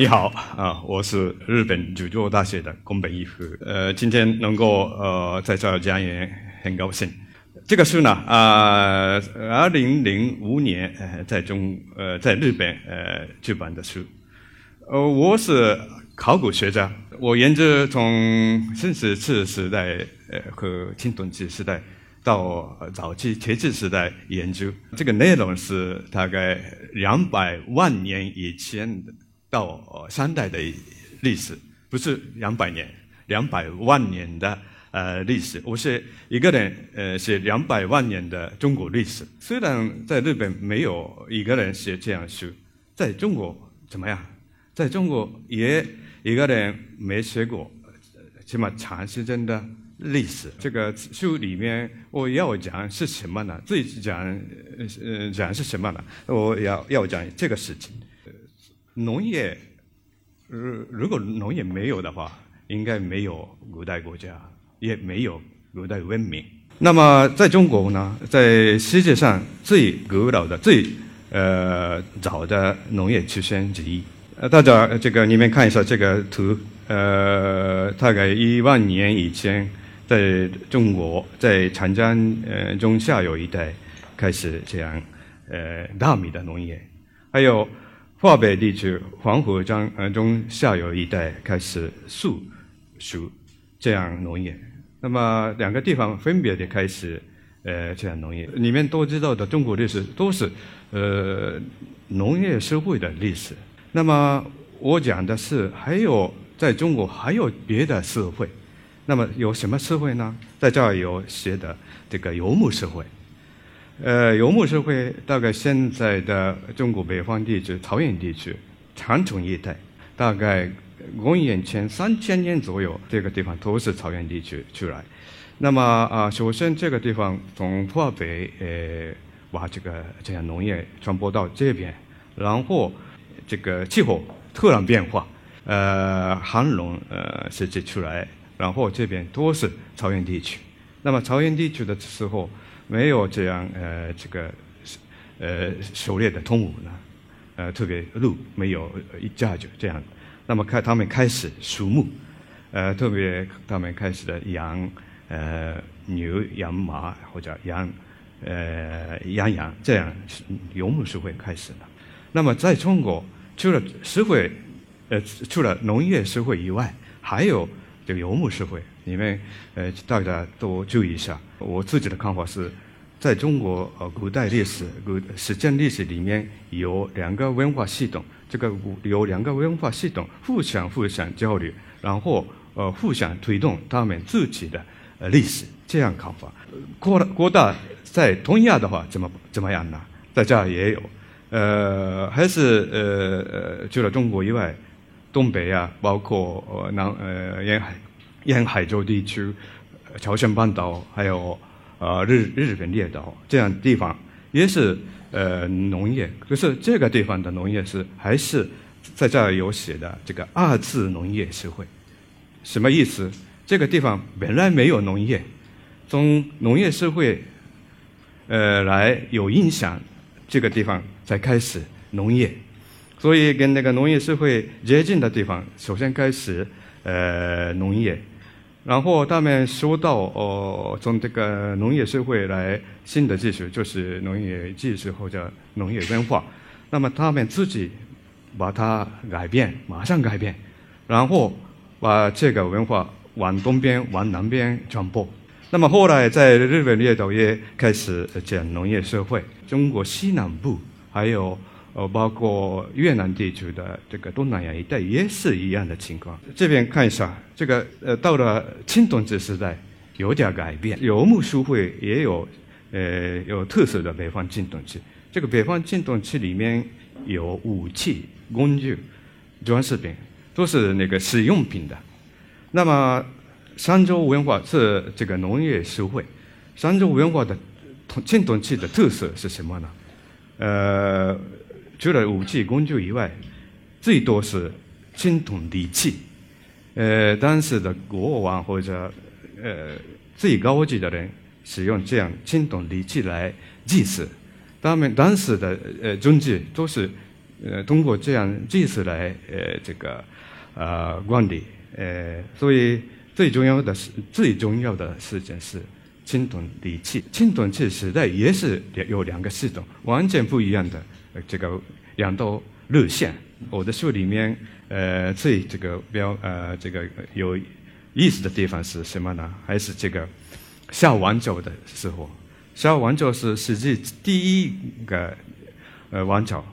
你好啊，我是日本九州大学的宫本一夫。呃，今天能够呃在这儿讲演，很高兴。这个书呢，啊，二零零五年呃在中呃在日本呃出版的书。呃，我是考古学家，我研究从新石器时代呃和青铜器时代到早期铁器时代研究。这个内容是大概两百万年以前的。到三代的历史，不是两百年，两百万年的呃历史。我是一个人，呃，写两百万年的中国历史。虽然在日本没有一个人写这样书，在中国怎么样？在中国也一个人没写过这么长时间的历史。这个书里面我要讲是什么呢？最讲呃讲是什么呢？我要要讲这个事情。农业，如如果农业没有的话，应该没有古代国家，也没有古代文明。那么在中国呢，在世界上最古老的、最呃早的农业出现之一。呃，大家这个你们看一下这个图，呃，大概一万年以前，在中国在长江呃中下游一带开始这样呃大米的农业，还有。华北地区黄河江呃中下游一带开始树树这样农业，那么两个地方分别的开始呃这样农业。你们都知道的中国历史都是呃农业社会的历史。那么我讲的是还有在中国还有别的社会，那么有什么社会呢？在这儿有写的这个游牧社会。呃，游牧社会大概现在的中国北方地区、草原地区、长城一带，大概公元前三千年左右，这个地方都是草原地区出来。那么啊，首先这个地方从华北呃把这个这样农业传播到这边，然后这个气候突然变化，呃，寒冷呃设计出来，然后这边都是草原地区。那么草原地区的时候。没有这样呃这个呃狩猎的动物呢，呃特别鹿没有一家就这样，那么开他们开始畜牧，呃特别他们开始的羊呃牛羊马或者羊呃羊羊这样游牧社会开始了。那么在中国除了社会呃除了农业社会以外，还有这个游牧社会。你们呃大家都注意一下。我自己的看法是，在中国呃古代历史、古史前历史里面有两个文化系统，这个有两个文化系统互相互相交流，然后呃互相推动他们自己的呃历史，这样看法。国国大在东亚的话怎么怎么样呢？在这儿也有，呃还是呃呃除了中国以外，东北啊，包括呃南呃沿海沿海洲地区。朝鲜半岛还有呃日日本列岛这样地方也是呃农业，可是这个地方的农业是还是在这儿有写的这个二次农业社会，什么意思？这个地方本来没有农业，从农业社会呃来有影响，这个地方才开始农业，所以跟那个农业社会接近的地方，首先开始呃农业。然后他们收到哦，从这个农业社会来新的技术，就是农业技术或者农业文化。那么他们自己把它改变，马上改变，然后把这个文化往东边、往南边传播。那么后来在日本列岛也开始讲农业社会，中国西南部还有。呃，包括越南地区的这个东南亚一带也是一样的情况。这边看一下，这个呃，到了青铜器时代有点改变，游牧社会也有呃有特色的北方青铜器。这个北方青铜器里面有武器、工具、装饰品，都是那个实用品的。那么商周文化是这个农业社会，商周文化的青铜器的特色是什么呢？呃。除了武器工具以外，最多是青铜礼器。呃，当时的国王或者呃最高级的人使用这样青铜礼器来祭祀。他们当时的呃宗祭都是呃通过这样祭祀来呃这个呃管理，呃所以最重要的是最重要的事情是青铜礼器。青铜器时代也是有两个系统，完全不一样的这个两道路线。我的书里面呃最这个标呃这个有意思的地方是什么呢？还是这个夏王朝的时候。夏王朝是世界第一个呃王朝，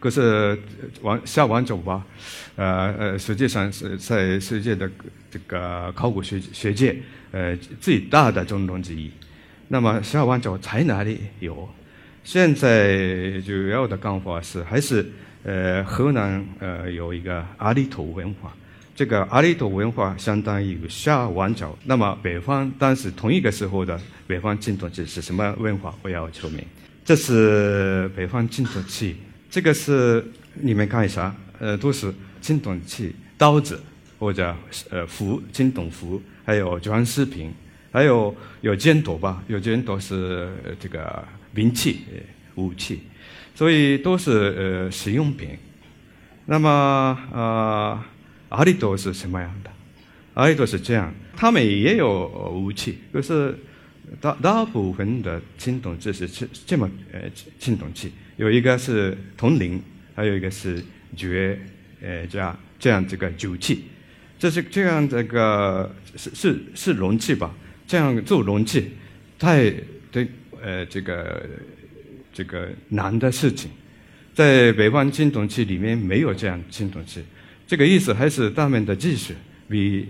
可是王夏王朝吧，呃呃，实际上是在世界的这个考古学学界呃最大的宗龙之一。那么夏王朝在哪里有？现在主要的讲法是还是呃河南呃有一个阿里头文化。这个阿里头文化相当于夏王朝，那么北方当时同一个时候的北方青铜器是什么文化？我要说明，这是北方青铜器，这个是你们看一下，呃，都是青铜器，刀子或者呃斧，青铜斧，还有装饰品，还有有尖头吧，有尖头是这个兵器武器，所以都是呃实用品。那么呃。阿里多是什么样的？阿里多是这样，他们也有武器，可是大大部分的青铜器是这这么呃青铜器，有一个是铜铃，还有一个是爵呃这样这样这个酒器，这是这样这个是是是容器吧？这样做容器太对呃这个这个难的事情，在北方青铜器里面没有这样青铜器。这个意思还是他们的技术比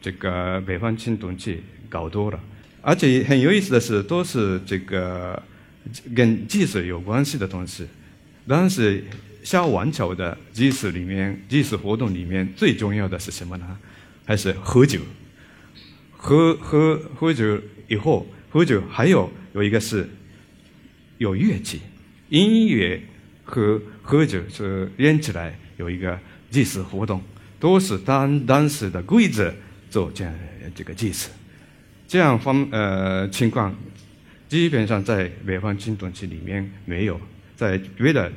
这个北方青铜器高多了，而且很有意思的是，都是这个跟技术有关系的东西。当时夏王朝的祭祀里面，祭祀活动里面最重要的是什么呢？还是喝酒？喝喝喝酒以后，喝酒还有有一个是有乐器，音乐和喝酒是连起来有一个。祭祀活动都是当当时的规则做这样这个祭祀，这样方呃情况基本上在北方青铜器里面没有，在别的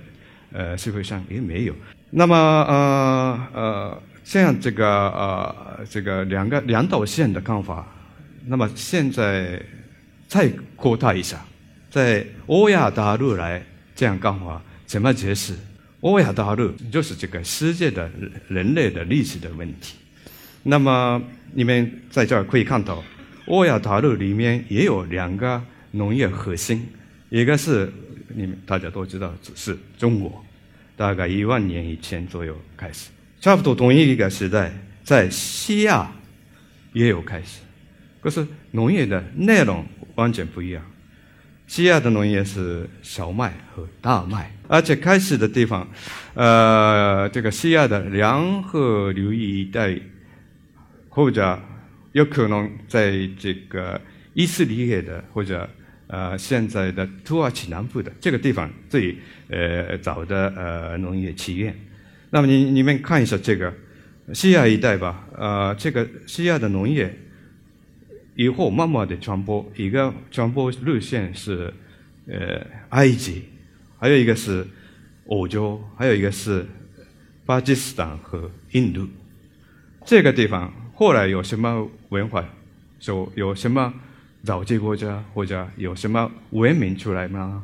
呃社会上也没有。那么呃呃，像这个呃这个两个两道线的看法，那么现在再扩大一下，在欧亚大陆来这样干法，怎么解释？欧亚大陆就是这个世界的人类的历史的问题。那么你们在这儿可以看到，欧亚大陆里面也有两个农业核心，一个是你们大家都知道只是中国，大概一万年以前左右开始，差不多同一个时代，在西亚也有开始，可是农业的内容完全不一样。西亚的农业是小麦和大麦，而且开始的地方，呃，这个西亚的两河流域一带，或者有可能在这个以色列的或者呃现在的土耳其南部的这个地方最呃早的呃农业起源。那么你你们看一下这个西亚一带吧，呃，这个西亚的农业。以后慢慢的传播，一个传播路线是，呃，埃及，还有一个是欧洲，还有一个是巴基斯坦和印度。这个地方后来有什么文化，就有什么早期国家或者有什么文明出来吗？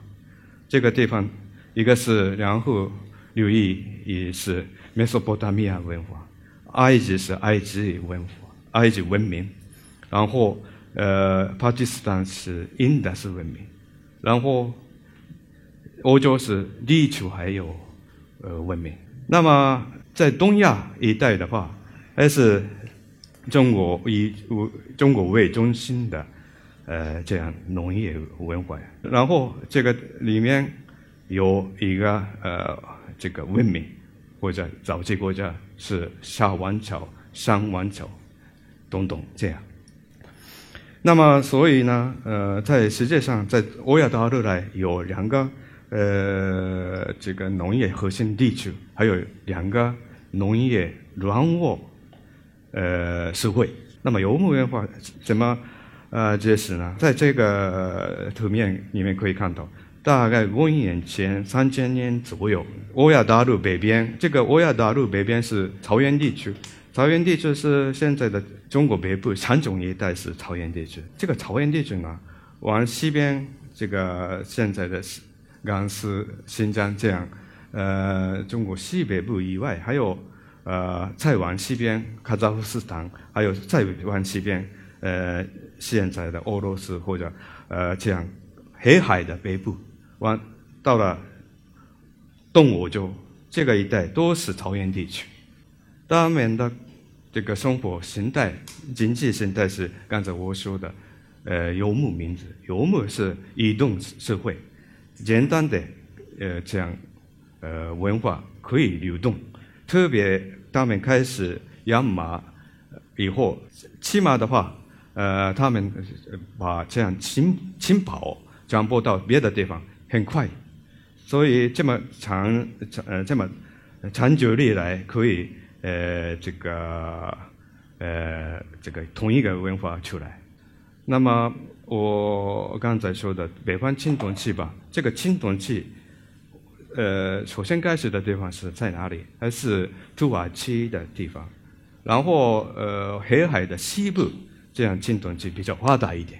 这个地方一个是然后流域，也是美索不达米亚文化，埃及是埃及文化，埃及文明。然后，呃，巴基斯坦是印度式文明，然后欧洲是地球还有呃文明。那么在东亚一带的话，还是中国以中国为中心的呃这样农业文化。然后这个里面有一个呃这个文明或者早期国家是夏王朝、商王朝等等这样。那么，所以呢，呃，在世界上，在欧亚大陆来有两个呃这个农业核心地区，还有两个农业软弱呃社会。那么游牧文化怎么呃解释呢？在这个图面里面可以看到，大概公元前三千年左右，欧亚大陆北边，这个欧亚大陆北边是草原地区，草原地区是现在的中国北部山中一带是草原地区。这个草原地区呢，往西边这个现在的甘肃、新疆这样，呃，中国西北部以外，还有呃再往西边卡扎夫斯坦，还有再往西边呃现在的俄罗斯或者呃这样黑海的北部。往到了东欧洲这个一带都是草原地区，他们的这个生活形态、经济形态是刚才我说的，呃，游牧民族，游牧是移动社会，简单的呃这样呃文化可以流动，特别他们开始养马以后，骑马的话，呃，他们把这样轻轻跑传播到别的地方。很快，所以这么长长呃这么长久以来可以呃这个呃这个同一个文化出来。那么我刚才说的北方青铜器吧，这个青铜器呃首先开始的地方是在哪里？还是土耳其的地方？然后呃黑海的西部这样青铜器比较发达一点。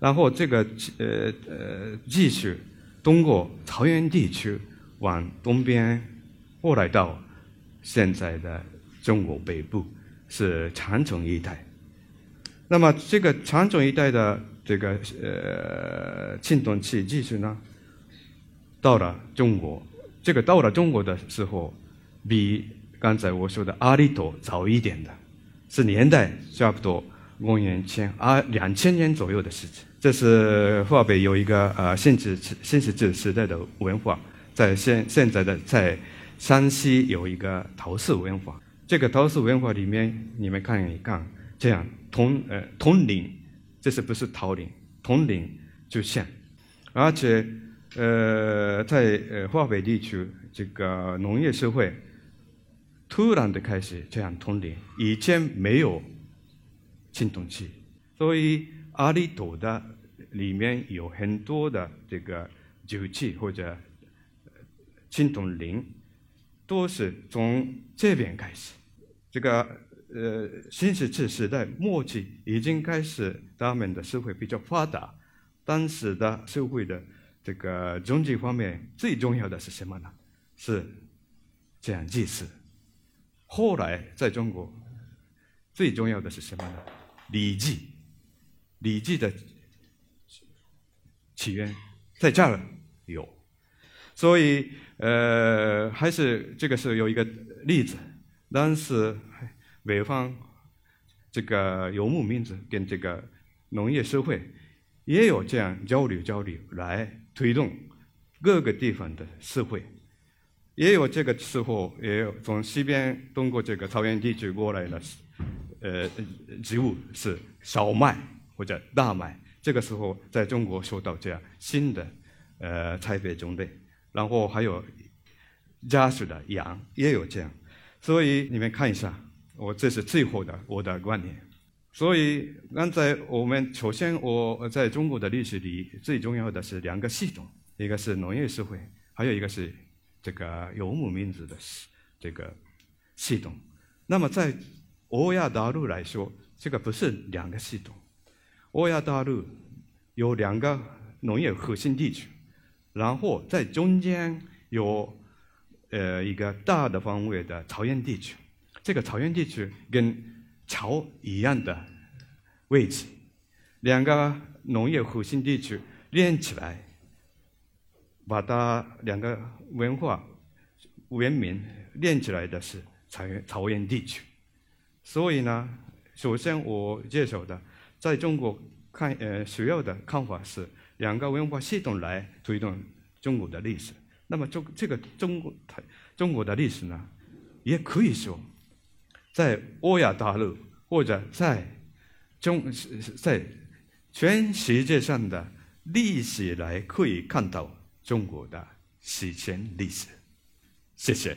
然后这个呃呃继续。通过草原地区往东边，过来到现在的中国北部是长城一带。那么这个长城一带的这个呃青铜器技术呢，到了中国，这个到了中国的时候，比刚才我说的阿里多早一点的，是年代差不多公元前二两千年左右的事情。这是华北有一个呃新石新石器时代的文化，在现现在的在山西有一个陶瓷文化。这个陶瓷文化里面，你们看一看，这样铜呃铜陵，这是不是陶陵？铜陵就像，而且呃在呃华北地区这个农业社会，突然的开始这样铜陵，以前没有青铜器，所以。阿里土的里面有很多的这个酒器或者青铜陵，都是从这边开始。这个呃新石器时代末期已经开始，他们的社会比较发达。当时的社会的这个经济方面最重要的是什么呢？是这样祭祀。后来在中国最重要的是什么呢？礼记。礼记的起源在这儿有，所以呃，还是这个是有一个例子。当时北方这个游牧民族跟这个农业社会也有这样交流交流，来推动各个地方的社会。也有这个时候，也有从西边通过这个草原地区过来的呃植物是小麦。或者大麦，这个时候在中国受到这样新的呃栽培种类，然后还有家畜的羊也有这样，所以你们看一下，我这是最后的我的观点。所以刚才我们首先我在中国的历史里最重要的是两个系统，一个是农业社会，还有一个是这个游牧民族的这个系统。那么在欧亚大陆来说，这个不是两个系统。欧亚大陆有两个农业核心地区，然后在中间有呃一个大的方位的草原地区。这个草原地区跟桥一样的位置，两个农业核心地区连起来，把它两个文化文明连起来的是草原草原地区。所以呢，首先我介绍的。在中国看，呃，主要的看法是两个文化系统来推动中国的历史。那么中这个中国中国的历史呢，也可以说在欧亚大陆或者在中在全世界上的历史来可以看到中国的史前历史。谢谢。